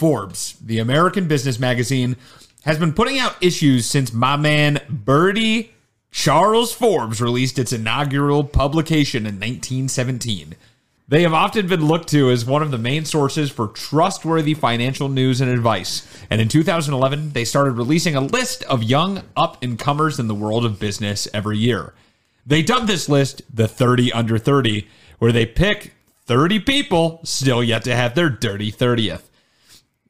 Forbes, the American business magazine, has been putting out issues since my man Bertie Charles Forbes released its inaugural publication in 1917. They have often been looked to as one of the main sources for trustworthy financial news and advice. And in 2011, they started releasing a list of young up and comers in the world of business every year. They dubbed this list the 30 under 30, where they pick 30 people still yet to have their dirty 30th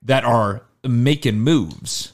that are making moves.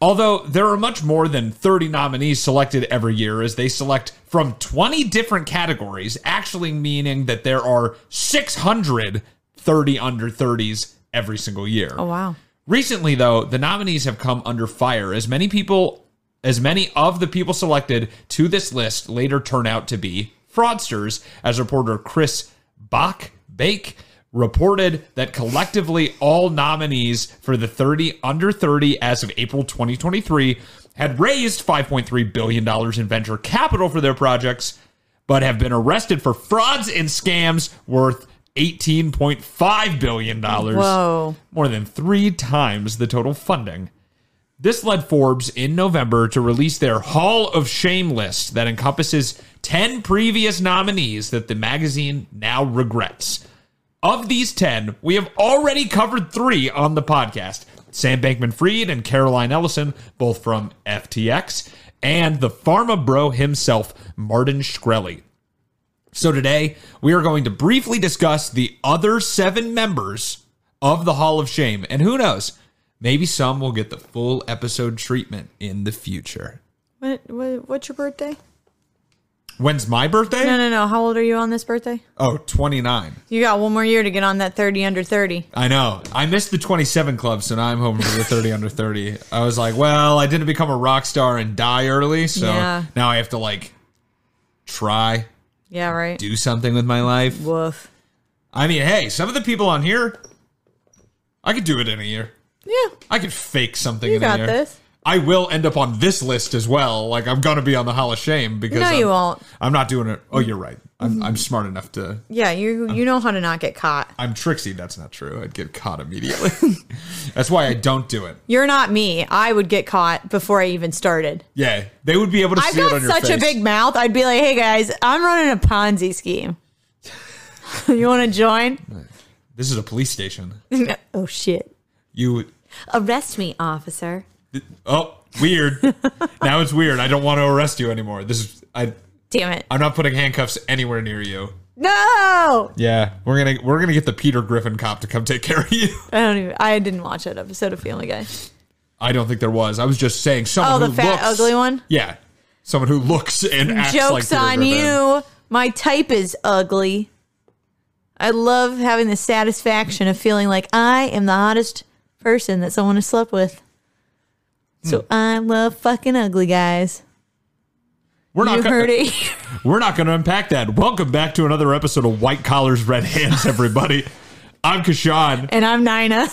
Although there are much more than 30 nominees selected every year, as they select from 20 different categories, actually meaning that there are 600 30 under 30s every single year. Oh, wow. Recently, though, the nominees have come under fire as many people, as many of the people selected to this list later turn out to be fraudsters, as reporter Chris Bach Bake reported that collectively all nominees for the 30 under 30 as of April 2023 had raised 5.3 billion dollars in venture capital for their projects but have been arrested for frauds and scams worth 18.5 billion dollars Whoa. more than 3 times the total funding this led Forbes in November to release their Hall of Shame list that encompasses 10 previous nominees that the magazine now regrets. Of these 10, we have already covered three on the podcast Sam Bankman Fried and Caroline Ellison, both from FTX, and the pharma bro himself, Martin Shkreli. So today, we are going to briefly discuss the other seven members of the Hall of Shame. And who knows, maybe some will get the full episode treatment in the future. What, what what's your birthday? When's my birthday? No, no, no. How old are you on this birthday? Oh, 29. You got one more year to get on that 30 under 30. I know. I missed the 27 club, so now I'm home for the 30 under 30. I was like, well, I didn't become a rock star and die early, so Yeah. now I have to like try, Yeah, right. do something with my life. Woof. I mean, hey, some of the people on here, I could do it in a year. Yeah, I could fake something you in a got year. this. I will end up on this list as well. Like I'm gonna be on the Hall of Shame because No, I'm, you won't. I'm not doing it. Oh, you're right. I'm, mm-hmm. I'm smart enough to. Yeah, you you know how to not get caught. I'm tricksy. That's not true. I'd get caught immediately. That's why I don't do it. You're not me. I would get caught before I even started. Yeah, they would be able to I've see it got on your face. such a big mouth. I'd be like, "Hey guys, I'm running a Ponzi scheme. you want to join?" This is a police station. oh shit! You. Arrest me, officer. Oh, weird. now it's weird. I don't want to arrest you anymore. This is. I. Damn it! I'm not putting handcuffs anywhere near you. No, Yeah, we're gonna we're gonna get the Peter Griffin cop to come take care of you. I don't even. I didn't watch that episode of Family Guy. I don't think there was. I was just saying someone Oh, who the fat, looks, ugly one. Yeah, someone who looks and acts like Jokes Peter on Griffin. you. My type is ugly. I love having the satisfaction of feeling like I am the hottest person that someone has slept with. So Hmm. I love fucking ugly guys. We're not you gonna, heard it. We're not going to unpack that. Welcome back to another episode of White Collars, Red Hands, everybody. I'm Kashan, and I'm Nina.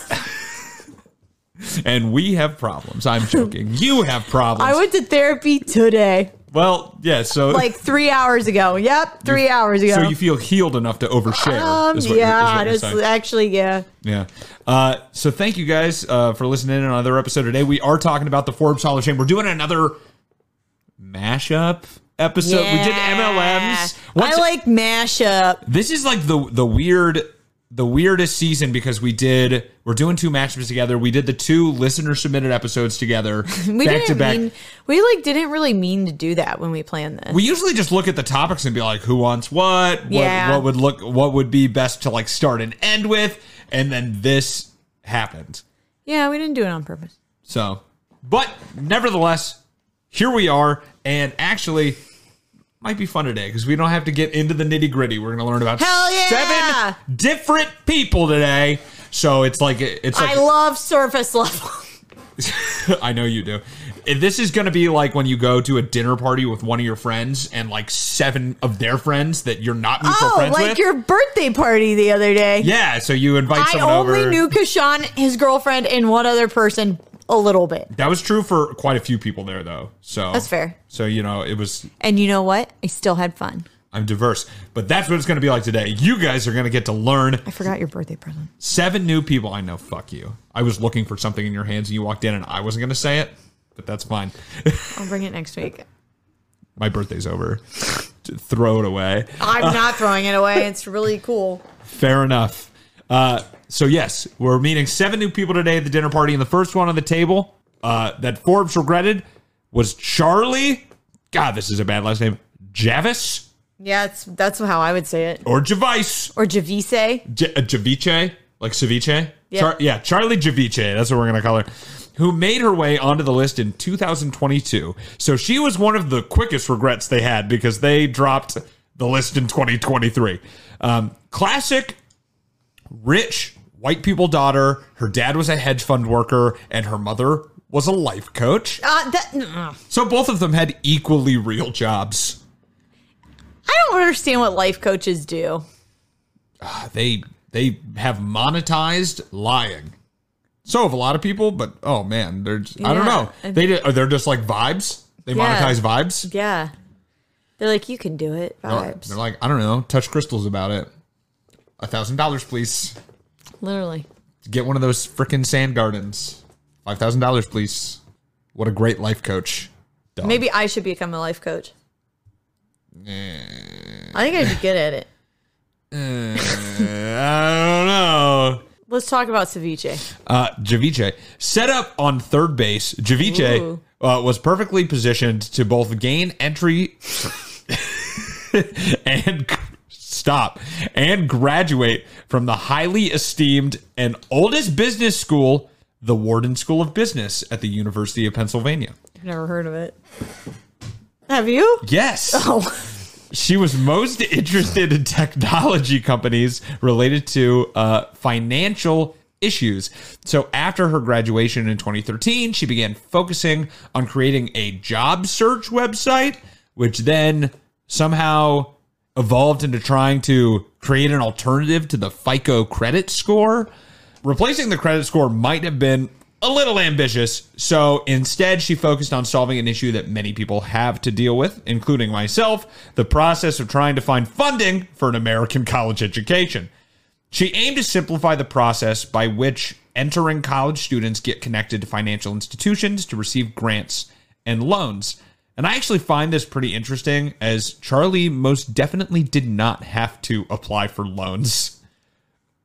and we have problems. I'm joking. You have problems. I went to therapy today, well, yeah. So like three hours ago. Yep, three hours ago. So you feel healed enough to overshare? um, is what you're- is yeah, it's actually yeah. Yeah. Uh, so thank you guys uh, for listening in on another episode today. We are talking about the Forbes Hall of Shame. We're doing another mashup episode. We did MLMs. What's- I like mashup. this is like the the weird the weirdest season because we did we're doing two matchups together. We did the two listener submitted episodes together We back to didn't back. mean we like didn't really mean to do that when we planned this. we usually just look at the topics and be like, who wants what? What, Yeah. what would look what would be best to like start and end with? And then this happened. yeah, we didn't do it on purpose. So, but nevertheless, here we are. And actually, might be fun today because we don't have to get into the nitty gritty. We're going to learn about yeah! seven different people today. So it's like it's like I love surface level. I know you do. This is going to be like when you go to a dinner party with one of your friends and like seven of their friends that you're not mutual Oh, friends like with. your birthday party the other day. yeah, so you invite I someone only knew Kashan, his girlfriend, and one other person a little bit. that was true for quite a few people there, though. So That's fair. So you know, it was. And you know what? I still had fun. I'm diverse, but that's what it's going to be like today. You guys are going to get to learn I forgot your birthday present. seven new people. I know, fuck you. I was looking for something in your hands and you walked in and I wasn't going to say it, but that's fine. I'll bring it next week. My birthday's over. Throw it away. I'm not throwing it away. It's really cool. Fair enough. Uh, so yes, we're meeting seven new people today at the dinner party, and the first one on the table uh, that Forbes regretted was Charlie. God, this is a bad last name. Javis Yeah, it's that's how I would say it. or Javice. Or Javise. J- uh, Javice, like ceviche. Yeah. Char- yeah, Charlie Javice. That's what we're gonna call her. Who made her way onto the list in 2022? So she was one of the quickest regrets they had because they dropped the list in 2023. Um, classic, rich white people daughter. Her dad was a hedge fund worker, and her mother was a life coach. Uh, that, ugh. So both of them had equally real jobs. I don't understand what life coaches do. they they have monetized lying. So have a lot of people, but oh man, they're just, I don't know. They are they're just like vibes. They Yeah. monetize vibes. Yeah. They're like, you can do it. They're, Vibes. they're like, I don't know, touch crystals about it. A thousand dollars, please. Literally. Get one of those freaking sand gardens. Five thousand dollars, please. What a great life coach. Dog. Maybe I should become a life coach. I think I'd be good at it. I don't know. Let's talk about ceviche. Uh, Javice set up on third base. Javice uh, was perfectly positioned to both gain entry and stop and graduate from the highly esteemed and oldest business school, the Wharton School of Business at the University of Pennsylvania. I've never heard of it. Have you? Yes. Oh. She was most interested in technology companies related to uh, financial issues. So after her graduation in 2013, she began focusing on creating a job search website, which then somehow evolved into trying to create an alternative to the FICO credit score. Replacing the credit score might have been a little ambitious, so instead she focused on solving an issue that many people have to deal with, including myself the process of trying to find funding for an American college education. She aimed to simplify the process by which entering college students get connected to financial institutions to receive grants and loans. And I actually find this pretty interesting as Charlie most definitely did not have to apply for loans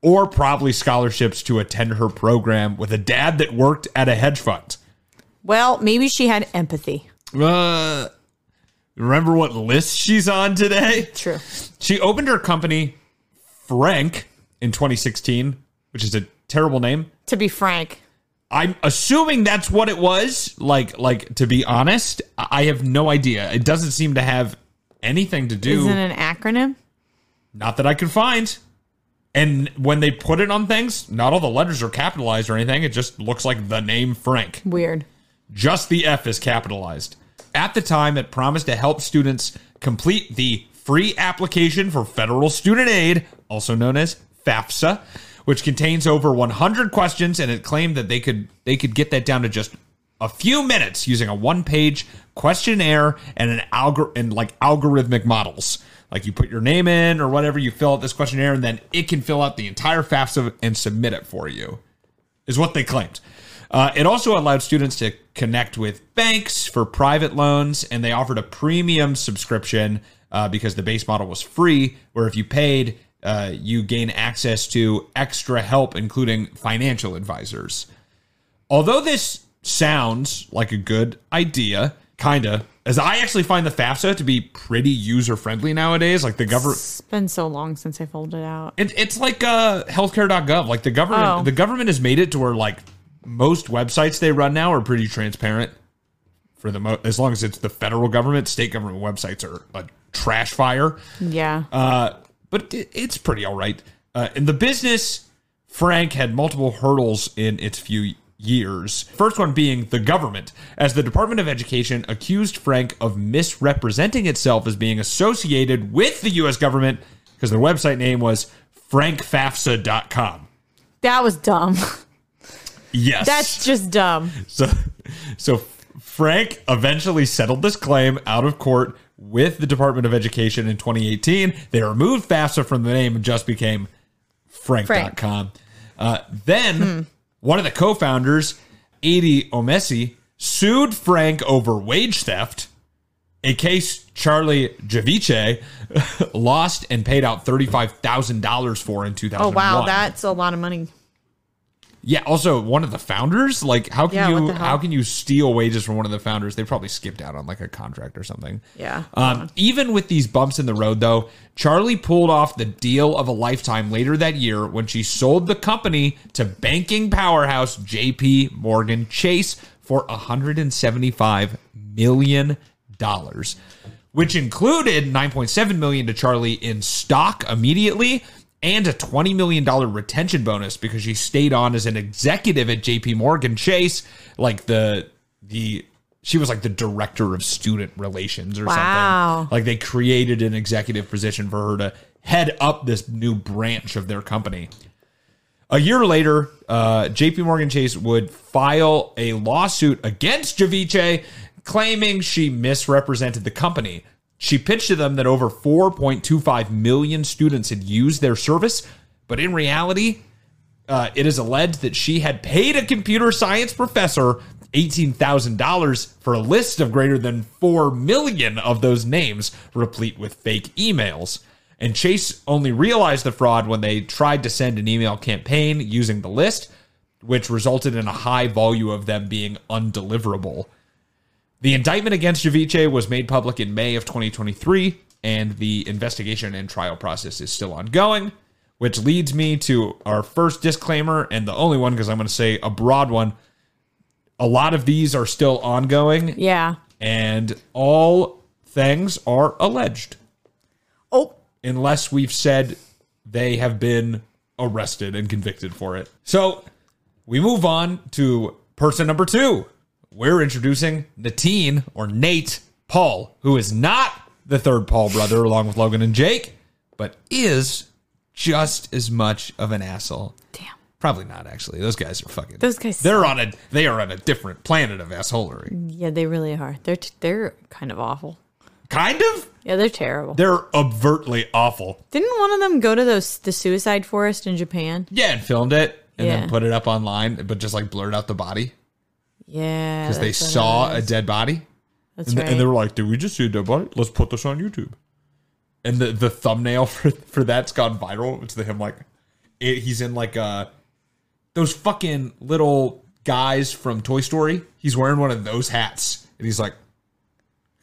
or probably scholarships to attend her program with a dad that worked at a hedge fund. Well, maybe she had empathy. Uh, remember what list she's on today? True. She opened her company, Frank, in 2016, which is a terrible name. To be frank. I'm assuming that's what it was. Like, like to be honest, I have no idea. It doesn't seem to have anything to do. Isn't it an acronym? Not that I can find. And when they put it on things, not all the letters are capitalized or anything. It just looks like the name Frank. Weird. Just the F is capitalized. At the time, it promised to help students complete the free application for federal student aid, also known as FAFSA, which contains over 100 questions, and it claimed that they could they could get that down to just a few minutes using a one-page questionnaire and an algor and like algorithmic models. Like you put your name in or whatever, you fill out this questionnaire, and then it can fill out the entire FAFSA and submit it for you is what they claimed. Uh, it also allowed students to connect with banks for private loans, and they offered a premium subscription uh, because the base model was free, where if you paid, uh, you gain access to extra help, including financial advisors. Although this sounds like a good idea, kinda, as I actually find the FAFSA to be pretty user friendly nowadays. Like the government, It's been so long since I filled it out. it, it's like uh, healthcare.gov. Like the government, Oh. the government has made it to where like most websites they run now are pretty transparent. For the mo- as long as it's the federal government, state government websites are a trash fire. Yeah. Uh, but it's pretty all right. Uh, in the business, Frank had multiple hurdles in its few years. First one being the government, as the Department of Education accused Frank of misrepresenting itself as being associated with the U.S. government because their website name was frankfafsa.com. that was dumb. Yes. That's just dumb. So, so Frank eventually settled this claim out of court with the Department of Education in 2018. They removed FAFSA from the name and just became Frank.com. Uh, then one of the co-founders, Adi Omesi, sued Frank over wage theft, a case Charlie Javice lost and paid out $35,000 for in 2001. Oh wow, that's a lot of money. Yeah. Also, one of the founders. Like, how can Yeah, you how can you steal wages from one of the founders? They probably skipped out on like a contract or something. Yeah. Um, even with these bumps in the road, though, Charlie pulled off the deal of a lifetime later that year when she sold the company to banking powerhouse J.P. Morgan Chase for 175 million dollars, which included 9.7 million to Charlie in stock immediately and a $20 million retention bonus because she stayed on as an executive at JP Morgan Chase, like the the she was like the director of student relations or Wow. something. Like they created an executive position for her to head up this new branch of their company. A year later, uh, JP Morgan Chase would file a lawsuit against Javice, claiming she misrepresented the company. She pitched to them that over 4.25 million students had used their service, but in reality, uh, it is alleged that she had paid a computer science professor $18,000 for a list of greater than 4 million of those names, replete with fake emails. And Chase only realized the fraud when they tried to send an email campaign using the list, which resulted in a high volume of them being undeliverable. The indictment against Javice was made public in May of 2023, and the investigation and trial process is still ongoing, which leads me to our first disclaimer and the only one because I'm going to say a broad one. A lot of these are still ongoing, Yeah. and all things are alleged Oh, unless we've said they have been arrested and convicted for it. So we move on to person number two. We're introducing Natine or Nate Paul, who is not the third Paul brother along with Logan and Jake, but is just as much of an asshole. damn. Probably not actually. Those guys are fucking. Those guys They're on a. They are on a different planet of assholery. Yeah, they really are. They're t- they're kind of awful. Kind of. Yeah, they're terrible. They're overtly awful. Didn't one of them go to those the suicide forest in Japan? Yeah, and filmed it and Yeah. then put it up online, but just like blurred out the body. Yeah, because they that's what it saw a dead body. That's and, right. and they were like, "Did we just see a dead body? Let's put this on YouTube." And the the thumbnail for for that's gone viral. It's the him like it, he's in like uh those fucking little guys from Toy Story. He's wearing one of those hats, and he's like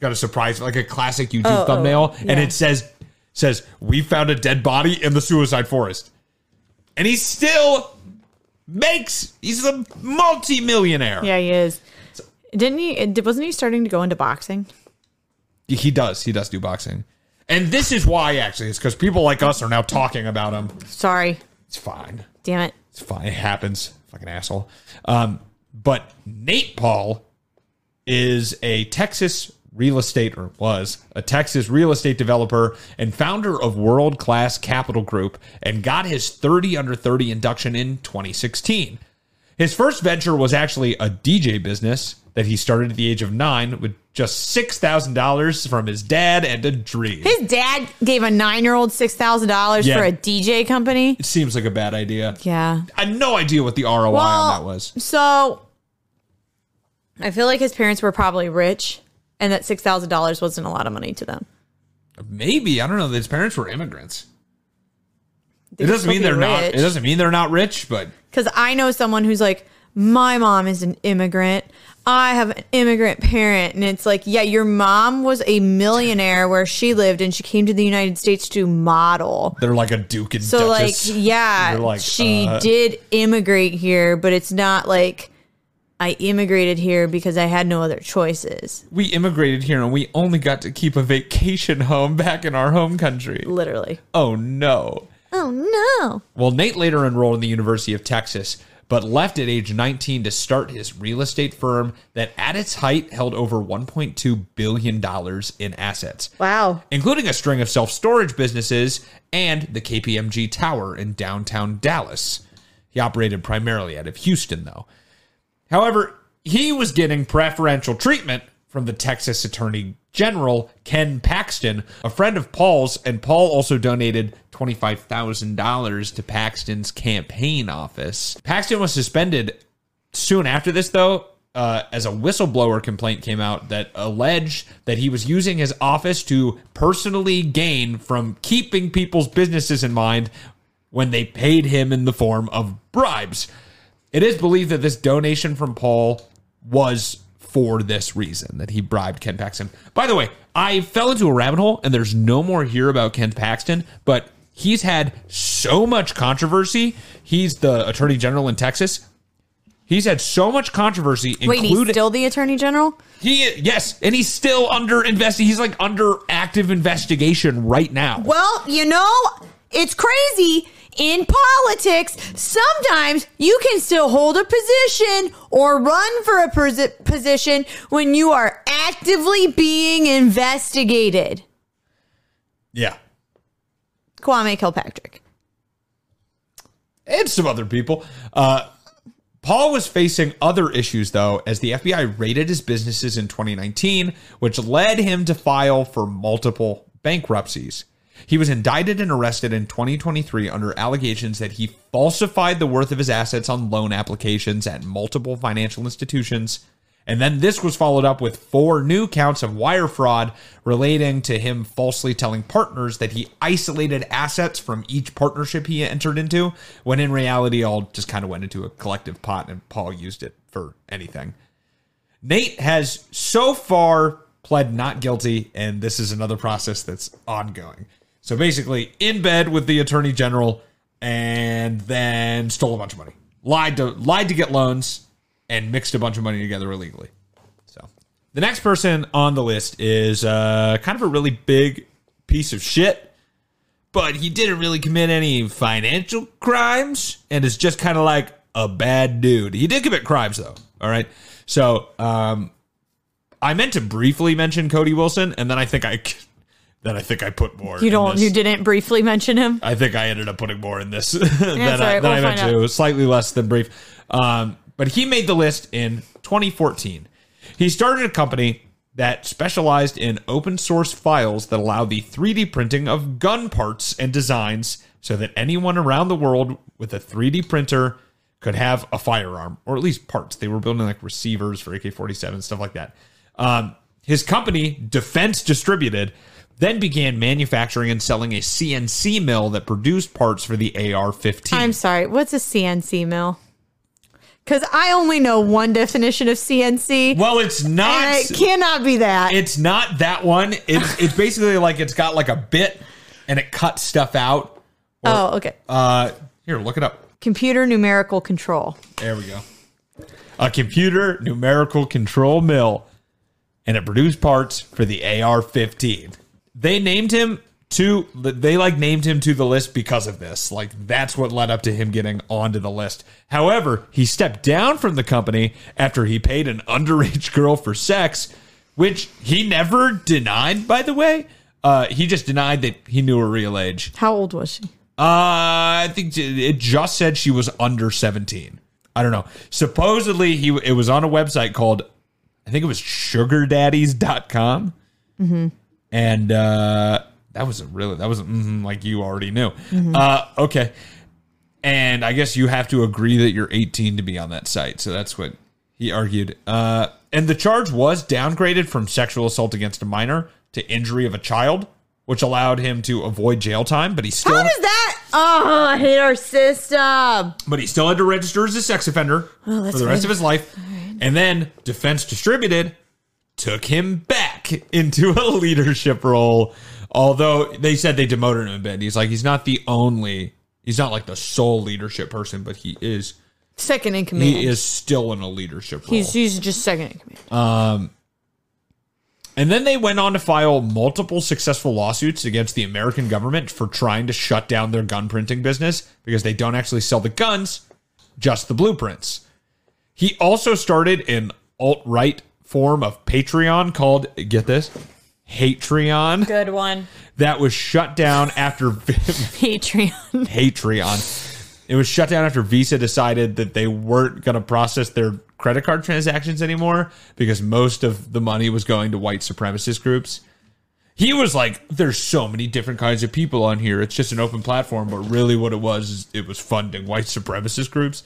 got a surprise like a classic YouTube Oh, oh, thumbnail, and it says says we found a dead body in the suicide forest, and he's still makes he's a multi-millionaire. yeah, he is. Didn't he? Wasn't he starting to go into boxing? He does. He does do boxing. And this is why, actually, it's because people like us are now talking about him. Sorry, It's fine. damn it. It's fine. It happens. Fucking asshole. Um, but Nate Paul is a Texas real estate, or was a Texas real estate developer and founder of World Class Capital Group and got his 30 under 30 induction in 2016. His first venture was actually a DJ business that he started at the age of nine with just $6,000 from his dad and a dream. His dad gave a nine-year-old six thousand dollars Yeah. for a DJ company. It seems like a bad idea. Yeah. I had no idea what the ROI on that was. So I feel like his parents were probably rich, and that six thousand dollars wasn't a lot of money to them. Maybe I don't know. His parents were immigrants. They It doesn't mean they're not. rich. It doesn't mean they're not rich, but Because I know someone who's like, my mom is an immigrant. I have an immigrant parent. And it's like, yeah, your mom was a millionaire where she lived and she came to the United States to model. they're like a duke and So, duchess. like, yeah, like, she uh, did immigrate here, but it's not like I immigrated here because I had no other choices. We immigrated here and we only got to keep a vacation home back in our home country. Literally. Oh no. Oh no. Well, Nate later enrolled in the University of Texas, but left at age 19 to start his real estate firm that at its height held over $1.2 billion in assets, Wow. including a string of self storage businesses and the KPMG Tower in downtown Dallas. He operated primarily out of Houston, though. However, he was getting preferential treatment from the Texas Attorney General, Ken Paxton, a friend of Paul's, and Paul also donated $25,000 to Paxton's campaign office. Paxton was suspended soon after this, though, uh, as a whistleblower complaint came out that alleged that he was using his office to personally gain from keeping people's businesses in mind when they paid him in the form of bribes. It is believed that this donation from Paul was for this reason that he bribed Ken Paxton. By the way, I fell into a rabbit hole and there's no more here about Ken Paxton, but he's had so much controversy. He's the attorney general in Texas. He's had so much controversy, Wait, including he's still the attorney general? he yes, and he's still under investi. He's like under active investigation right now. Well, you know, it's crazy. In politics, sometimes you can still hold a position or run for a posi- position when you are actively being investigated. Yeah, Kwame Kilpatrick. and some other people. Uh, Paul was facing other issues, though, as the FBI raided his businesses in 2019, which led him to file for multiple bankruptcies. He was indicted and arrested in 2023 under allegations that he falsified the worth of his assets on loan applications at multiple financial institutions. And then this was followed up with four new counts of wire fraud relating to him falsely telling partners that he isolated assets from each partnership he entered into, when in reality, all just kind of went into a collective pot and Paul used it for anything. Nate has so far pled not guilty, and this is another process that's ongoing. So basically, in bed with the attorney general, and then stole a bunch of money, lied to lied to get loans, and mixed a bunch of money together illegally. So the next person on the list is uh, kind of a really big piece of shit, but he didn't really commit any financial crimes, and is just kind of like a bad dude. He did commit crimes though. All right, so um, I meant to briefly mention Cody Wilson, and then I think I then I think I put more. You don't. You didn't briefly mention him. I think I ended up putting more in this than, all I, than We'll I meant to. out. It was slightly less than brief. Um, but he made the list in 2014. He started a company that specialized in open source files that allow the 3D printing of gun parts and designs so that anyone around the world with a 3D printer could have a firearm or at least parts. They were building like receivers for AK 47, stuff like that. Um, his company, Defense Distributed, then began manufacturing and selling a CNC mill that produced parts for the AR 15. I'm sorry. What's a CNC mill? Because I only know one definition of CNC. well, it's not. it cannot be that. it's not that one. It's it's basically like it's got like a bit and it cuts stuff out. oh, okay. Uh, here, look it up. Computer numerical control. There we go. A computer numerical control mill, and it produced parts for the AR-15. They named him to. They like named him to the list because of this. Like that's what led up to him getting onto the list. However, he stepped down from the company after he paid an underage girl for sex, which he never denied. By the way, uh, he just denied that he knew her real age. How old was she? Uh, I think it just said she was under 17. I don't know. Supposedly he it was on a website called I think it was sugardaddies.com. Mm-hmm. And uh that was a really that was mm, like you already knew. Uh okay. And I guess you have to agree that you're 18 to be on that site. So that's what he argued. Uh and the charge was downgraded from sexual assault against a minor to injury of a child, which allowed him to avoid jail time, but he still How does that? Oh, I hate our system. but he still had to register as a sex offender Oh, for the rest good. of his life. And then Defense Distributed took him back into a leadership role. Although they said they demoted him a bit. He's like, he's not the only, he's not like the sole leadership person, but he is Second in command. He is still in a leadership role. He's he's just second in command. Um, and then they went on to file multiple successful lawsuits against the American government for trying to shut down their gun printing business because they don't actually sell the guns, just the blueprints. He also started an alt right form of Patreon called, get this, Hatreon, Good one. that was shut down after Patreon. Patreon. It was shut down after Visa decided that they weren't going to process their credit card transactions anymore because most of the money was going to white supremacist groups. He was like, "There's so many different kinds of people on here. It's just an open platform." But really, what it was is it was funding white supremacist groups.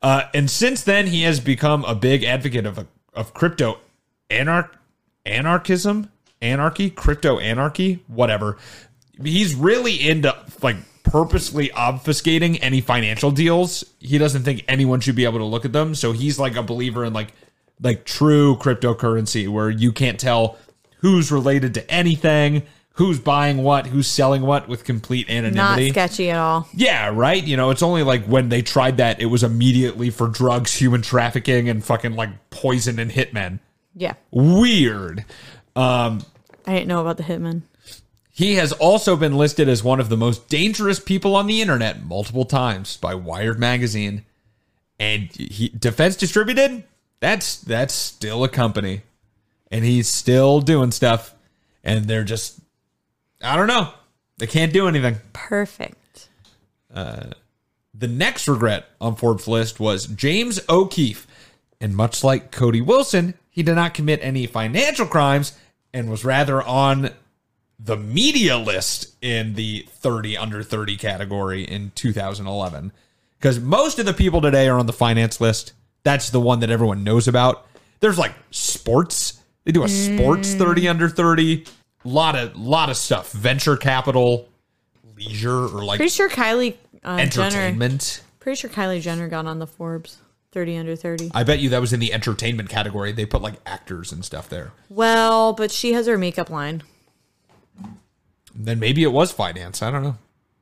Uh, and since then, he has become a big advocate of of crypto anarch anarchism, anarchy, crypto anarchy, whatever. He's really into like purposely obfuscating any financial deals. He doesn't think anyone should be able to look at them. So he's like a believer in like like true cryptocurrency where you can't tell who's related to anything, who's buying what, who's selling what with complete anonymity. Not sketchy at all. Yeah, right. You know, it's only like when they tried that, it was immediately for drugs, human trafficking, and fucking like poison and hitmen. Yeah. Weird. Um, I didn't know about the hitman. He has also been listed as one of the most dangerous people on the internet multiple times by Wired magazine. And he Defense Distributed, that's that's still a company. And he's still doing stuff and they're just I don't know. They can't do anything. Perfect. Uh, the next regret on Forbes' list was James O'Keefe. And much like Cody Wilson, he did not commit any financial crimes and was rather on the media list in the 30 under 30 category in 2011. Because most of the people today are on the finance list. That's the one that everyone knows about. There's like sports. They do a sports mm. 30 under 30. Lot of lot of stuff. Venture capital, leisure, or like Pretty sure Kylie uh, Jenner. entertainment. Pretty sure Kylie Jenner got on the Forbes 30 under 30. I bet you that was in the entertainment category. They put like actors and stuff there. Well, but she has her makeup line. Then maybe it was finance. I don't know.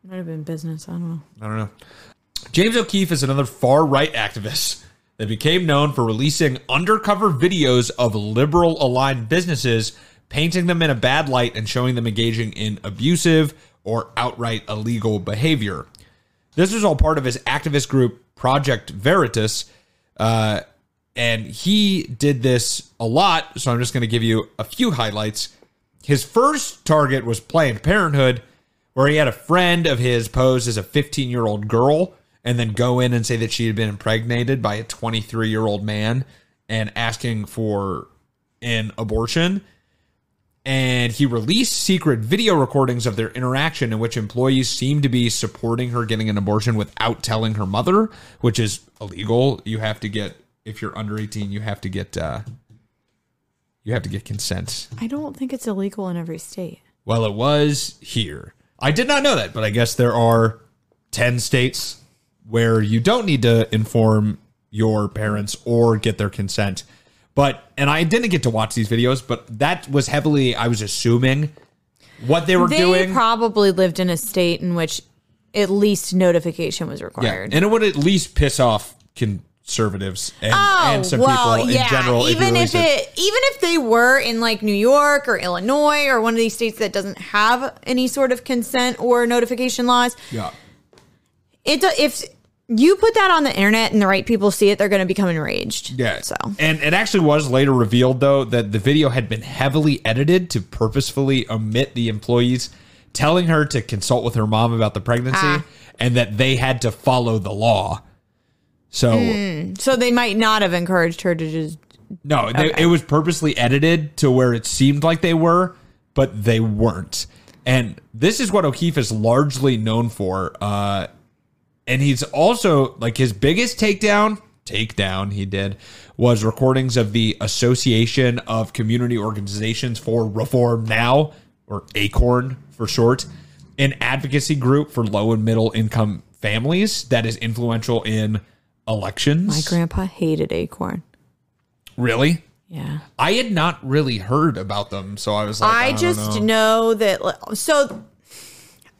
Might have been business. I don't know. I don't know. James O'Keefe is another far right activist that became known for releasing undercover videos of liberal aligned businesses, painting them in a bad light and showing them engaging in abusive or outright illegal behavior. This was all part of his activist group, Project Veritas. Uh, and he did this a lot. So I'm just going to give you a few highlights. His first target was Planned Parenthood, where he had a friend of his pose as a 15 year old girl and then go in and say that she had been impregnated by a 23 year old man and asking for an abortion. And he released secret video recordings of their interaction in which employees seem to be supporting her getting an abortion without telling her mother, which is illegal. You have to get, if you're under 18, you have to get, uh, you have to get consent. I don't think it's illegal in every state. Well, it was here. I did not know that, but I guess there are 10 states where you don't need to inform your parents or get their consent. But, and I didn't get to watch these videos, but that was heavily, I was assuming what they were They doing. probably lived in a state in which at least notification was yeah. required. And it would at least piss off conservatives and, oh, and some people in general. even if release it. it, even if they were in like New York or Illinois or one of these states that doesn't have any sort of consent or notification laws, Yeah. it if you put that on the internet and the right people see it, they're going to become enraged. Yeah. So And it actually was later revealed, though, that the video had been heavily edited to purposefully omit the employees telling her to consult with her mom about the pregnancy Ah. and that they had to follow the law. So, so they might not have encouraged her to just no, they, Okay. it was purposely edited to where it seemed like they were, but they weren't. And this is what O'Keefe is largely known for. Uh, and he's also like his biggest takedown takedown he did was recordings of the association of community organizations for reform now or acorn for short an advocacy group for low and middle income families that is influential in elections My grandpa hated Acorn. really Yeah. i had not really heard about them so i was like i, I just know. know. that so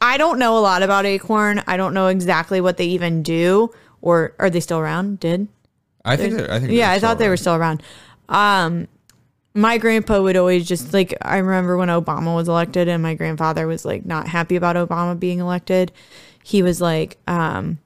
I don't know a lot about Acorn. I don't know exactly what they even do or are they still around? Did I think. they're- I think. yeah, I thought they were still around. Um, my grandpa would always just like I remember when Obama was elected, and my grandfather was like not happy about Obama being elected. He was like, um,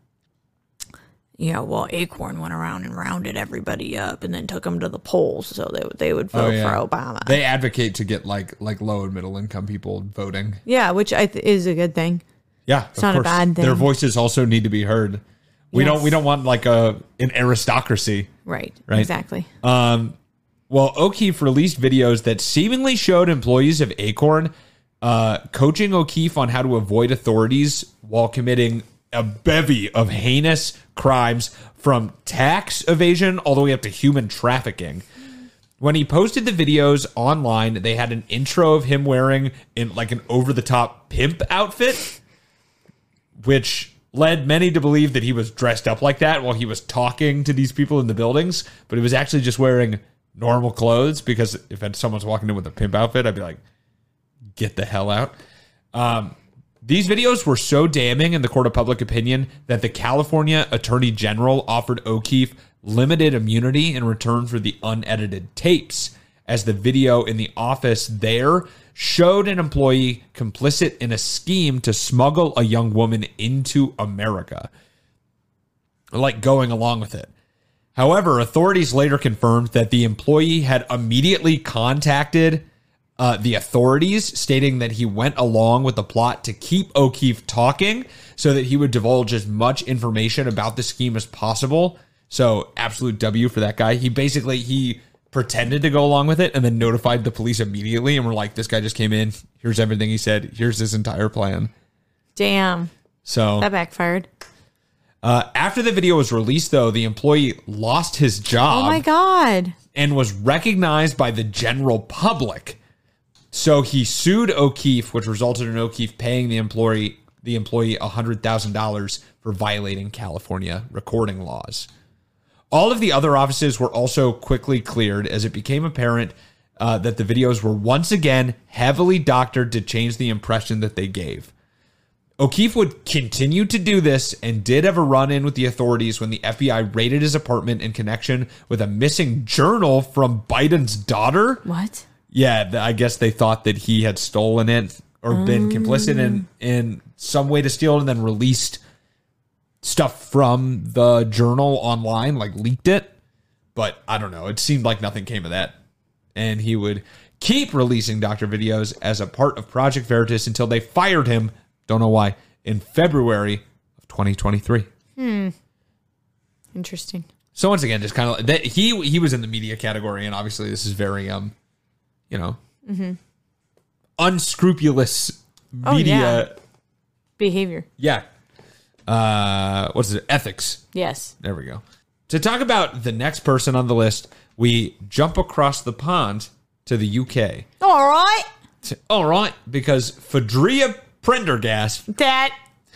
yeah, well, Acorn went around and rounded everybody up, and then took them to the polls so they would they would vote Oh, yeah. for Obama. They advocate to get like like low and middle income people voting. yeah, which I th- is a good thing. Yeah, it's not a bad thing. Their voices also need to be heard. We Yes. don't. We don't want like a an aristocracy. Right. Right. Exactly. Um, well, O'Keefe released videos that seemingly showed employees of Acorn uh, coaching O'Keefe on how to avoid authorities while committing a bevy of heinous crimes from tax evasion all the way up to human trafficking. When he posted the videos online, they had an intro of him wearing in like an over the top pimp outfit, which led many to believe that he was dressed up like that while he was talking to these people in the buildings, but he was actually just wearing normal clothes because if someone's walking in with a pimp outfit, I'd be like, get the hell out. Um, these videos were so damning in the court of public opinion that the California Attorney General offered O'Keefe limited immunity in return for the unedited tapes, as the video in the office there showed an employee complicit in a scheme to smuggle a young woman into America, like going along with it. However, authorities later confirmed that the employee had immediately contacted uh, the authorities, stating that he went along with the plot to keep O'Keefe talking so that he would divulge as much information about the scheme as possible. So, absolute W for that guy. He basically he pretended to go along with it and then notified the police immediately and were like, "This guy just came in. Here's everything he said. Here's his entire plan." Damn. So That backfired. uh, after the video was released, though, the employee lost his job Oh my god. and was recognized by the general public. So he sued O'Keefe, which resulted in O'Keefe paying the employee the employee hundred thousand dollars for violating California recording laws. All of the other offices were also quickly cleared as it became apparent uh, that the videos were once again heavily doctored to change the impression that they gave. O'Keefe would continue to do this and did have a run in with the authorities when the FBI raided his apartment in connection with a missing journal from Biden's daughter. What? Yeah, I guess they thought that he had stolen it or been complicit in in some way to steal it and then released stuff from the journal online, like leaked it. But I don't know. It seemed like nothing came of that. And he would keep releasing Doctor videos as a part of Project Veritas until they fired him. Don't know why. In February of 2023. Hmm. Interesting. So once again, just kind of he he was in the media category, and obviously this is very um, you know, unscrupulous Oh, media. Behavior. yeah. Uh, what's it? Ethics. Yes. There we go. To talk about the next person on the list, we jump across the pond to the UK. All right. To- all right, because Fadria Prendergast. That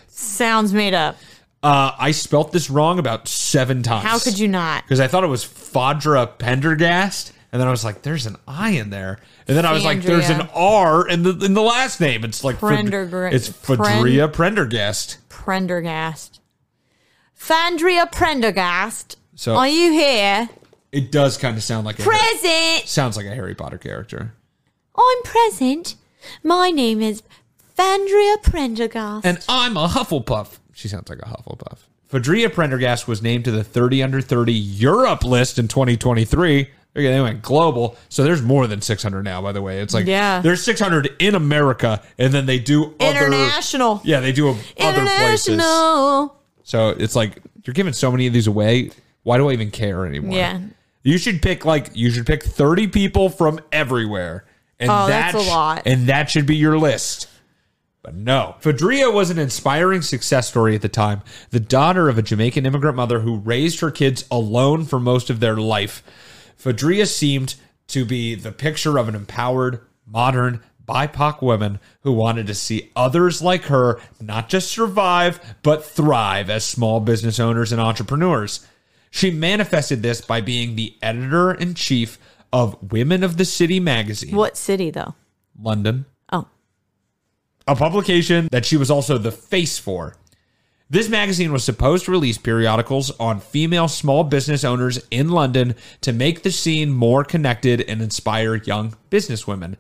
sounds made up. Uh, I spelt this wrong about seven times. How could you not? because I thought it was Fadra Pendergast, and then I was like, "There's an I in there," and then I was like, "There's an R in the in the last name." It's like Prendergra- it's Fadria Prendergast. Prendergast. Fandria Prendergast. So- Are you here? It does kind of sound like a Present. sounds like a Harry Potter character. I'm present. My name is Fandria Prendergast. And I'm a Hufflepuff. She sounds like a Hufflepuff. Fadria Prendergast was named to the 30 under 30 Europe list in 2023. Okay, they went global. So there's more than 600 now, by the way. It's like Yeah. there's 600 in America, and then they do other International. Yeah, they do a, other places. International. So it's like you're giving so many of these away. Why do I even care anymore? Yeah. You should pick like you should pick 30 people from everywhere. And Oh, that that's a sh- lot. And that should be your list. But no. Fadria was an inspiring success story at the time. The daughter of a Jamaican immigrant mother who raised her kids alone for most of their life. Fadria seemed to be the picture of an empowered, modern, BIPOC woman who wanted to see others like her not just survive, but thrive as small business owners and entrepreneurs. She manifested this by being the editor in chief of Women of the City magazine, What city, though? London Oh. a publication that she was also the face for. This magazine was supposed to release periodicals on female small business owners in London to make the scene more connected and inspire young businesswomen.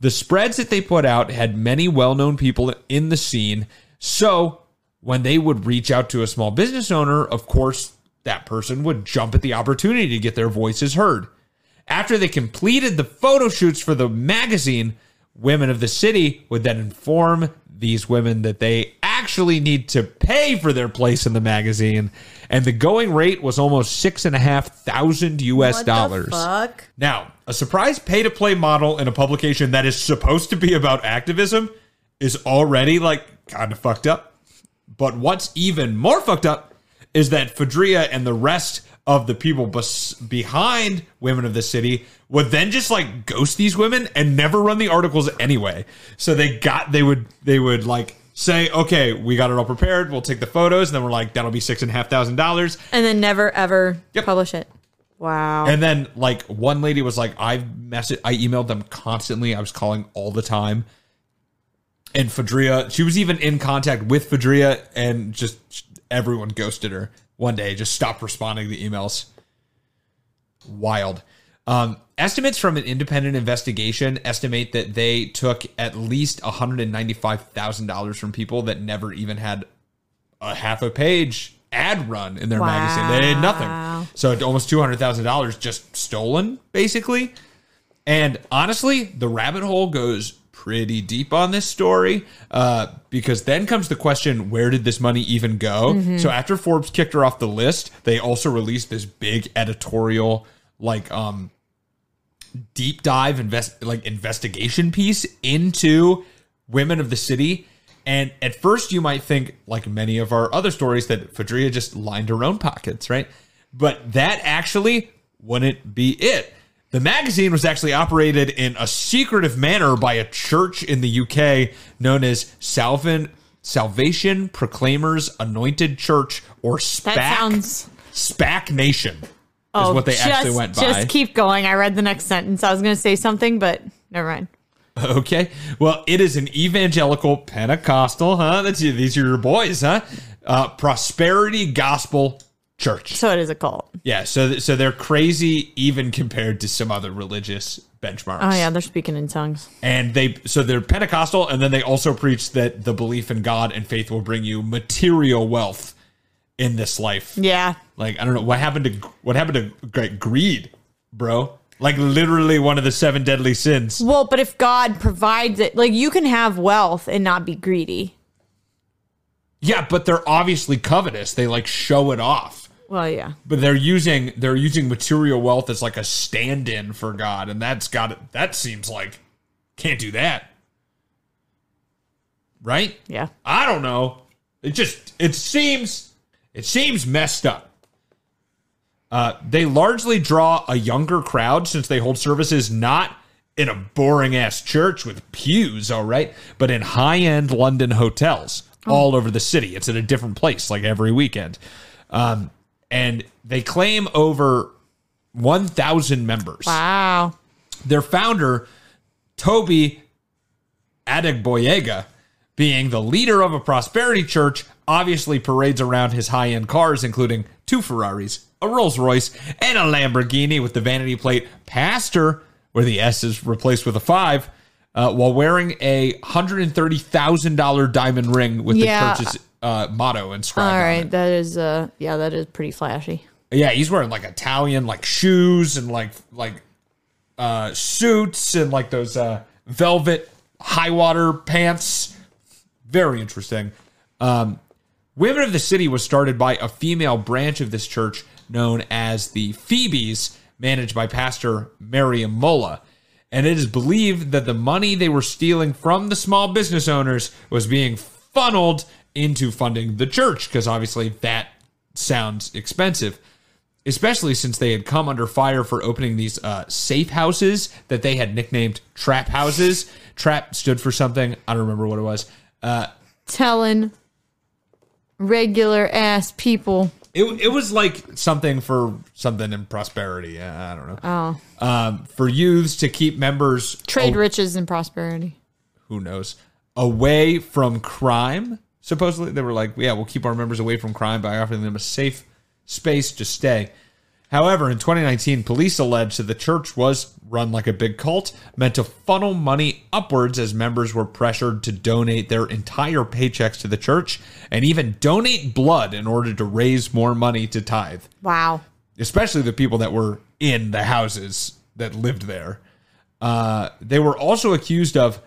The spreads that they put out had many well known people in the scene. So when they would reach out to a small business owner, of course, that person would jump at the opportunity to get their voices heard. After they completed the photo shoots for the magazine, women of the city would then inform these women that they actually need to pay for their place in the magazine. And the going rate was almost six and a half thousand US What dollars. fuck? Now, a surprise pay to play model in a publication that is supposed to be about activism is already like kind of fucked up. But what's even more fucked up is that Fadria and the rest of the people bes- behind Women of the City would then just like ghost these women and never run the articles anyway. So they got they would they would like say, okay, we got it all prepared. We'll take the photos, and then we're like, that'll be six and a half thousand dollars. And then never ever Yep. publish it. Wow. And then like one lady was like, I've messaged, I emailed them constantly. I was calling all the time. And Fadria, she was even in contact with Fadria, and just everyone ghosted her one day. Just stopped responding to the emails. Wild. Um, estimates from an independent investigation estimate that they took at least one hundred and ninety-five thousand dollars from people that never even had a half a page ad run in their magazine. They did nothing. So almost two hundred thousand dollars just stolen, basically. And honestly, the rabbit hole goes pretty deep on this story uh, because then comes the question where did this money even go? So after Forbes kicked her off the list, they also released this big editorial, like, um, deep dive invest like investigation piece into women of the city. And at first, you might think, like many of our other stories, that Fadria just lined her own pockets, right? But that actually wouldn't be it. The magazine was actually operated in a secretive manner by a church in the UK known as Salvin, Salvation Proclaimers Anointed Church or SPAC. that sounds. SPAC Nation is what they actually Oh, just, went by. Just keep going. I read the next sentence. I was going to say something, but never mind. Okay. Well, it is an evangelical Pentecostal, huh? That's these are your boys, huh? Uh, prosperity gospel church. So it is a cult. Yeah. So so they're crazy even compared to some other religious benchmarks. Oh yeah, they're speaking in tongues. And they so they're Pentecostal, and then they also preach that the belief in God and faith will bring you material wealth in this life. Yeah. Like I don't know what happened to what happened to like, greed, bro. Like literally one of the seven deadly sins. Well, but if God provides it, like you can have wealth and not be greedy. Yeah, but they're obviously covetous. They like show it off. Well, yeah. But they're using they're using material wealth as like a stand-in for God, and that's got it. That seems like can't do that, right? Yeah. I don't know. It just it seems it seems messed up. Uh, they largely draw a younger crowd since they hold services not in a boring ass church with pews, all right, but in high end London hotels all over the city. It's at a different place like every weekend. Um, and they claim over 1,000 members. Wow. Their founder, Toby Adegboyega, being the leader of a prosperity church, obviously parades around his high end cars, including two Ferraris, a Rolls Royce, and a Lamborghini with the vanity plate Pastor, where the S is replaced with a five, uh, while wearing a $130,000 diamond ring with Yeah. the church's uh, motto inscribed All on right. it. That is uh yeah, that is pretty flashy. Yeah, he's wearing like Italian like shoes and like like uh suits and like those uh velvet high water pants. Very interesting. Um Women of the City was started by a female branch of this church known as the Phoebes, managed by Pastor Miriam Mola. And it is believed that the money they were stealing from the small business owners was being funneled into funding the church, because obviously that sounds expensive especially since they had come under fire for opening these uh, safe houses that they had nicknamed trap houses. Trap stood for something. I don't remember what it was. Uh, Telling regular ass people. it, it was like something for something in prosperity. I don't know. Oh. Um, for youths to keep members Trade riches and prosperity. who knows away from crime Supposedly, they were like, "Yeah, we'll keep our members away from crime by offering them a safe space to stay." However, in 2019, police alleged that the church was run like a big cult, meant to funnel money upwards as members were pressured to donate their entire paychecks to the church and even donate blood in order to raise more money to tithe Wow. especially the people that were in the houses that lived there. Uh, they were also accused of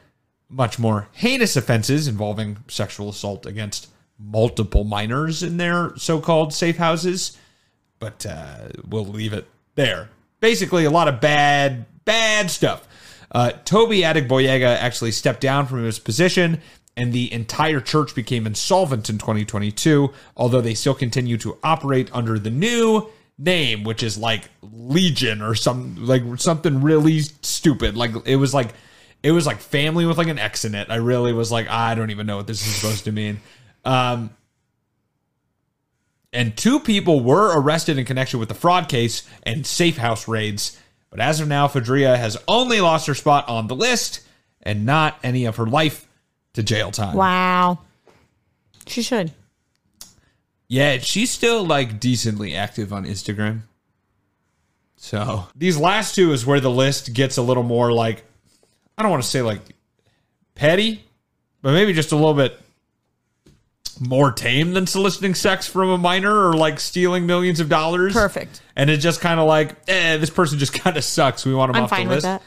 much more heinous offenses involving sexual assault against multiple minors in their so called safe houses. But uh, we'll leave it there. Basically, a lot of bad, bad stuff. Uh, Toby Adegboyega actually stepped down from his position, and the entire church became insolvent in 2022, although they still continue to operate under the new name, which is like Legion or some like something really stupid. Like it was like it was like family with like an X in it. I really was like, I don't even know what this is supposed to mean. Um, and two people were arrested in connection with the fraud case and safe house raids. But as of now, Fadria has only lost her spot on the list and not any of her life to jail time. Wow. She should. Yeah, she's still like decently active on Instagram. So these last two is where the list gets a little more like I don't want to say like petty, but maybe just a little bit more tame than soliciting sex from a minor or like stealing millions of dollars. Perfect. And it's just kind of like, eh, this person just kind of sucks. We want him I'm off fine the with list. that.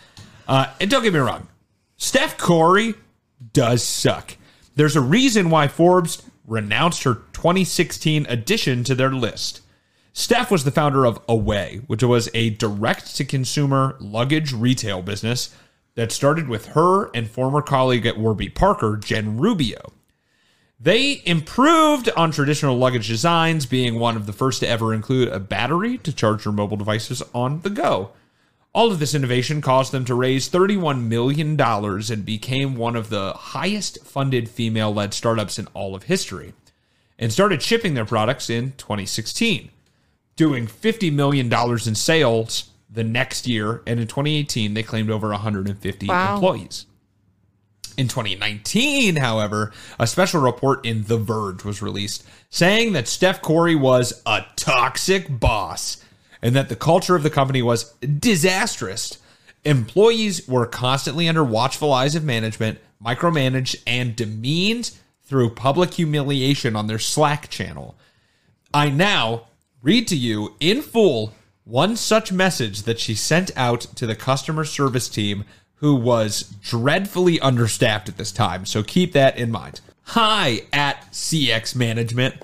Uh, and don't get me wrong, Steph Korey does suck. There's a reason why Forbes renounced her 2016 addition to their list. Steph was the founder of Away, which was a direct to consumer luggage retail business that started with her and former colleague at Warby Parker, Jen Rubio. They improved on traditional luggage designs, being one of the first to ever include a battery to charge your mobile devices on the go. All of this innovation caused them to raise $31 million and became one of the highest funded female led startups in all of history, and started shipping their products in 2016, doing $50 million in sales the next year. And in 2018, they claimed over 150 Wow. employees. In 2019, however, a special report in The Verge was released saying that Steph Korey was a toxic boss and that the culture of the company was disastrous. Employees were constantly under watchful eyes of management, micromanaged, and demeaned through public humiliation on their Slack channel. I now read to you in full one such message that she sent out to the customer service team who was dreadfully understaffed at this time. So keep that in mind. Hi at CX Management.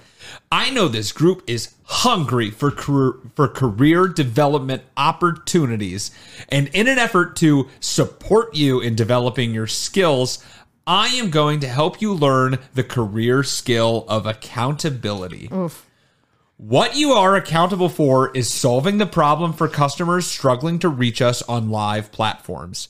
I know this group is hungry for career, for career development opportunities. And in an effort to support you in developing your skills, I am going to help you learn the career skill of accountability. What you are accountable for is solving the problem for customers struggling to reach us on live platforms.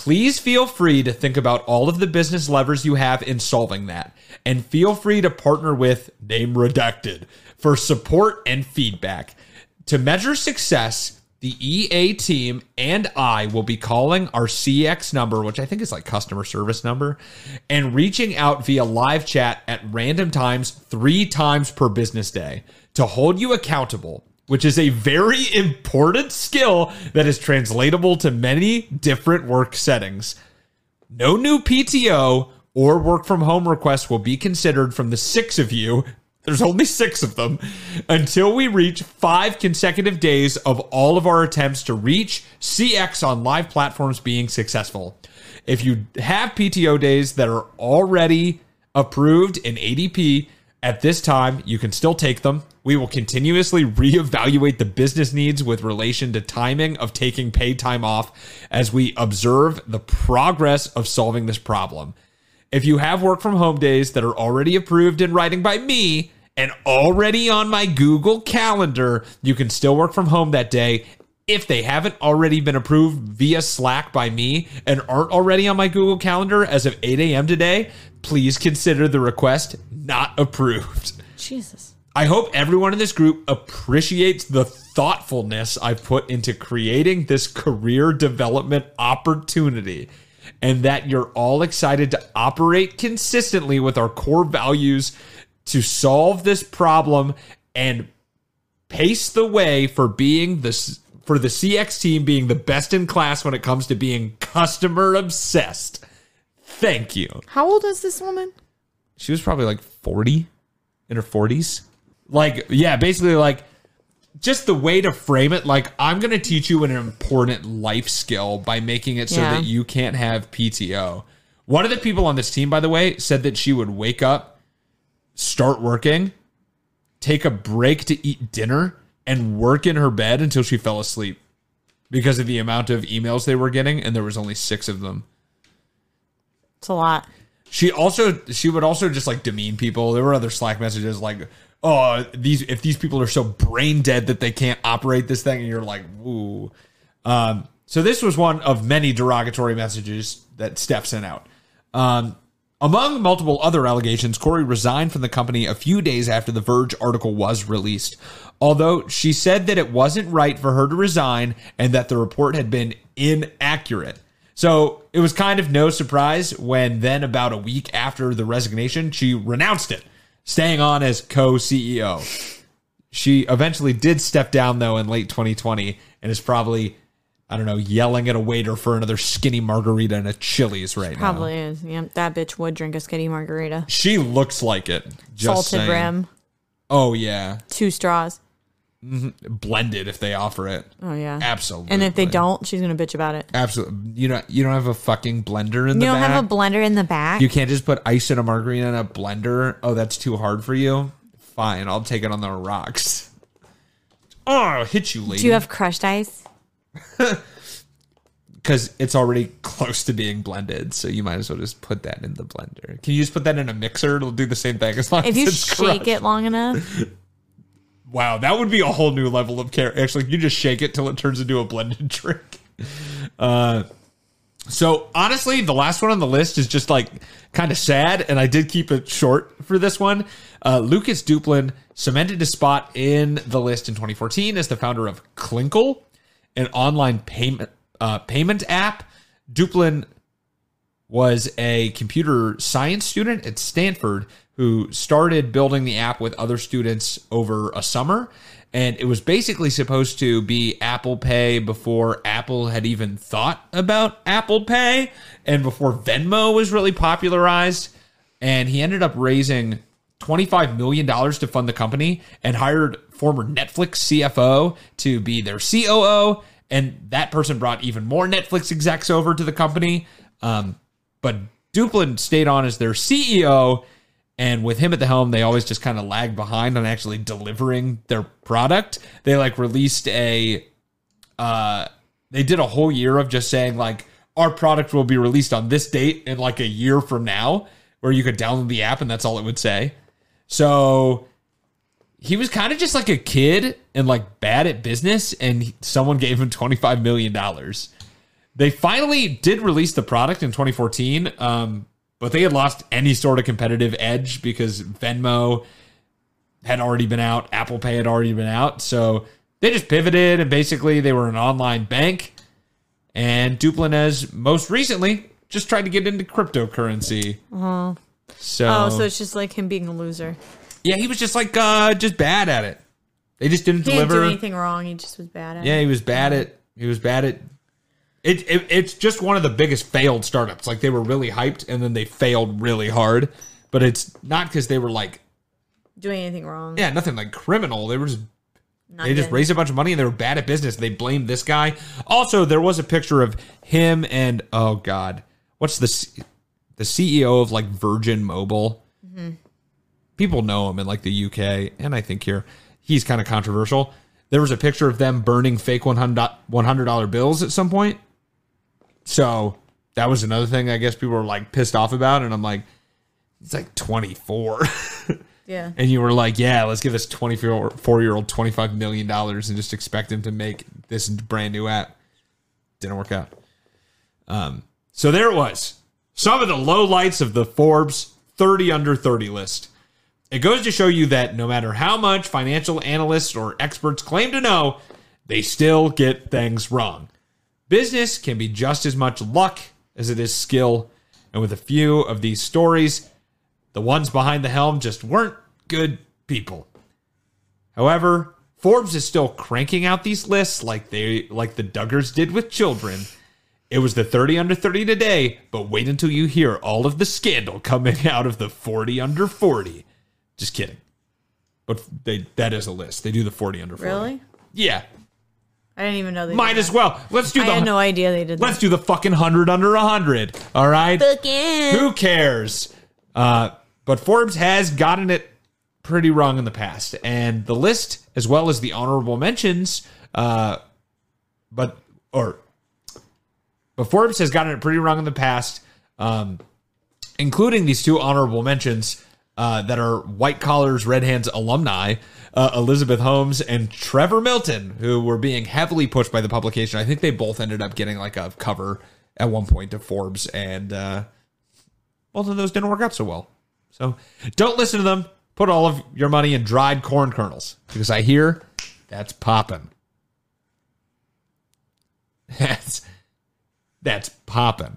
Please feel free to think about all of the business levers you have in solving that, and feel free to partner with Name Redacted for support and feedback. To measure success, the EA team and I will be calling our CX number, which I think is like customer service number, and reaching out via live chat at random times three times per business day to hold you accountable, which is a very important skill that is translatable to many different work settings. No new PTO or work from home requests will be considered from the six of you. There's only six of them until we reach five consecutive days of all of our attempts to reach CX on live platforms being successful. If you have PTO days that are already approved in ADP at this time, you can still take them. We will continuously reevaluate the business needs with relation to timing of taking paid time off as we observe the progress of solving this problem. If you have work from home days that are already approved in writing by me and already on my Google Calendar, you can still work from home that day. If they haven't already been approved via Slack by me and aren't already on my Google Calendar as of 8 a.m. today, please consider the request not approved. Jesus. I hope everyone in this group appreciates the thoughtfulness I've put into creating this career development opportunity. and that you're all excited to operate consistently with our core values to solve this problem and pace the way for being this for the CX team being the best in class when it comes to being customer obsessed. Thank you. How old is this woman? She was probably like 40 in her 40s. Like, yeah, basically, like, just the way to frame it, like, I'm going to teach you an important life skill by making it so Yeah. that you can't have PTO. One of the people on this team, by the way, said that she would wake up, start working, take a break to eat dinner, and work in her bed until she fell asleep because of the amount of emails they were getting, and there was only six of them. It's a lot. She also she would also just like demean people. There were other Slack messages like, "Oh, these if these people are so brain dead that they can't operate this thing," and you're like, "Ooh." Um, so this was one of many derogatory messages that Steph sent out. Um, among multiple other allegations, Korey resigned from the company a few days after the Verge article was released. Although she said that it wasn't right for her to resign and that the report had been inaccurate. So it was kind of no surprise when then, about a week after the resignation, she renounced it, staying on as co CEO. She eventually did step down, though, in late 2020 and is probably, I don't know, yelling at a waiter for another skinny margarita and a Chili's right now. Probably is. Yeah, that bitch would drink a skinny margarita. She looks like it. Just Salted saying. rim, Oh, yeah. two straws. Mm-hmm. Blended if they offer it. Oh yeah, Absolutely. And if they don't, she's gonna bitch about it. Absolutely. You don't, you don't have a fucking blender in the back. You the don't back? have a blender in the back. You can't just put ice in a margarita in a blender. Oh, that's too hard for you. Fine, I'll take it on the rocks. Oh, I'll hit you, lady. Do you have crushed ice? Because it's already close to being blended, so you might as well just put that in the blender. Can you just put that in a mixer? It'll do the same thing as long If as you it's shake crushed. it long enough, Wow, that would be a whole new level of care. Actually, you just shake it till it turns into a blended drink. Uh, so honestly, the last one on the list is just like kind of sad, and I did keep it short for this one. Uh, Lucas Duplin cemented his spot in the list in 2014 as the founder of Clinkle, an online payment uh, payment app. Duplin was a computer science student at Stanford who started building the app with other students over a summer. And it was basically supposed to be Apple Pay before Apple had even thought about Apple Pay and before Venmo was really popularized. And he ended up raising $25 million to fund the company and hired former Netflix CFO to be their COO. And that person brought even more Netflix execs over to the company. Um, but Duplin stayed on as their CEO. And with him at the helm, they always just kind of lagged behind on actually delivering their product. They like released a, uh, they did a whole year of just saying like our product will be released on this date in like a year from now, where you could download the app and that's all it would say. So he was kind of just like a kid and like bad at business, and someone gave him twenty five million dollars. They finally did release the product in 2014, um, but they had lost any sort of competitive edge because Venmo had already been out, Apple Pay had already been out. So they just pivoted and basically they were an online bank. And Duplin most recently just tried to get into cryptocurrency. So, oh, so it's just like him being a loser. yeah, he was just like uh just bad at it. They just didn't He didn't deliver. do anything wrong. He just was bad at Yeah, it. Yeah, he was bad at he was bad at it, it it's just one of the biggest failed startups. Like they were really hyped and then they failed really hard. But it's not because they were like Doing anything wrong. yeah, nothing like criminal. They were just Not they just raised a bunch of money and they were bad at business. They blamed this guy. Also, there was a picture of him and oh god, what's the the CEO of like Virgin Mobile? Mm-hmm. People know him in like the UK and I think here he's kind of controversial. There was a picture of them burning fake 100 dollar bills at some point. So that was another thing I guess people were like pissed off about, and I'm like, it's like 24. Yeah. and you were like, yeah, let's give this 24 year old 25 million dollars and just expect him to make this brand new app. Didn't work out. Um, so there it was. Some of the low lights of the Forbes 30 under 30 list. It goes to show you that no matter how much financial analysts or experts claim to know, they still get things wrong. Business can be just as much luck as it is skill. And with a few of these stories, the ones behind the helm just weren't good people. However, Forbes is still cranking out these lists like they like the Duggars did with children. It was the 30 under 30 today, but wait until you hear all of the scandal coming out of the 40 under 40. Just kidding. But they that is a list. They do the 40 under 40. Really? Yeah. I didn't even know they Might did as that. well. Let's do I the had no idea they did Let's do the fucking 100 under a 100. All right? Fucking. Who cares? Uh, but Forbes has gotten it pretty wrong in the past, and the list, as well as the honorable mentions, uh, but or but Forbes has gotten it pretty wrong in the past, um, including these two honorable mentions uh, that are White Collars Red Hands alumni. Uh, Elizabeth Holmes and Trevor Milton, who were being heavily pushed by the publication. I think they both ended up getting like a cover at one point to Forbes, and uh, both of those didn't work out so well. So don't listen to them. Put all of your money in dried corn kernels because I hear that's popping. That's that's popping.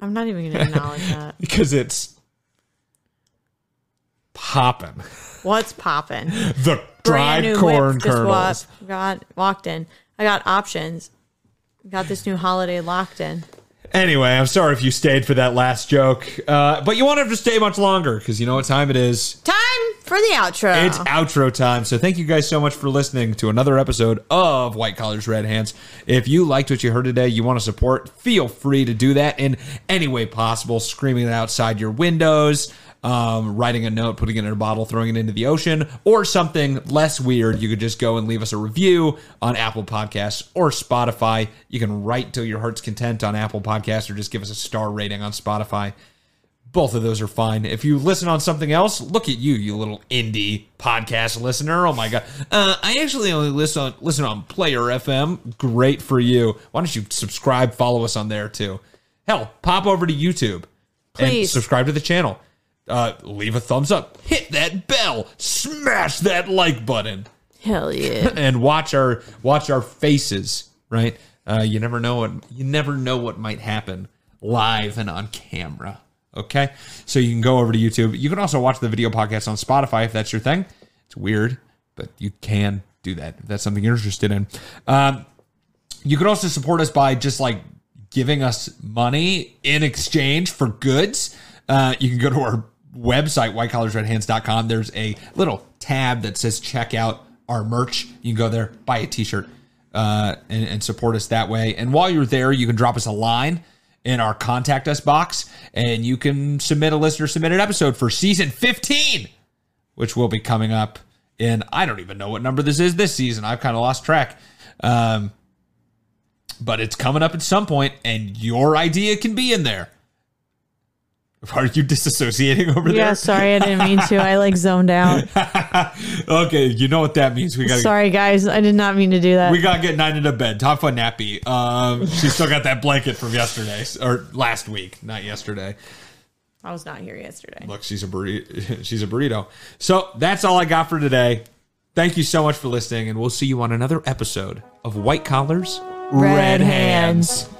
I'm not even going to acknowledge that. because it's popping. What's popping? The Brand dried new corn whip just kernels. got walked in. I got options. Got this new holiday locked in. Anyway, I'm sorry if you stayed for that last joke, uh, but you won't have to stay much longer because you know what time it is. Time for the outro. It's outro time. So thank you guys so much for listening to another episode of White Collars Red Hands. If you liked what you heard today, you want to support, feel free to do that in any way possible. Screaming it outside your windows, um, writing a note, putting it in a bottle, throwing it into the ocean, or something less weird. You could just go and leave us a review on Apple Podcasts or Spotify. You can write till your heart's content on Apple Podcasts or just give us a star rating on Spotify. Both of those are fine. If you listen on something else, look at you, you little indie podcast listener. Oh my god! Uh, I actually only listen on listen on Player FM. Great for you. Why don't you subscribe, follow us on there too? Hell, pop over to YouTube and Please. subscribe to the channel. Uh, leave a thumbs up, hit that bell, smash that like button Hell yeah. and watch our watch our faces. Right? Uh, you never know what you never know what might happen live and on camera. Okay, so you can go over to YouTube. You can also watch the video podcast on Spotify if that's your thing. It's weird, but you can do that if that's something you're interested in. Um, you can also support us by just like giving us money in exchange for goods. Uh, you can go to our website, whitecollarsredhands.com. There's a little tab that says check out our merch. You can go there, buy a t shirt, uh, and, and support us that way. And while you're there, you can drop us a line in our contact us box and you can submit a listener submitted episode for season 15 which will be coming up in I don't even know what number this is this season. I've kind of lost track. Um, but it's coming up at some point, and your idea can be in there. Are you disassociating over Yeah, there? Yeah, sorry, I didn't mean to. I like zoned out. okay, you know what that means. We gotta Sorry, guys. I did not mean to do that. we gotta get nine into bed. Top fun nappy. Um, she's still got that blanket from yesterday or last week, not yesterday. I was not here yesterday. Look, she's a burrito. She's a burrito. So that's all I got for today. Thank you so much for listening, and we'll see you on another episode of White Collars, Red Hands. Hands.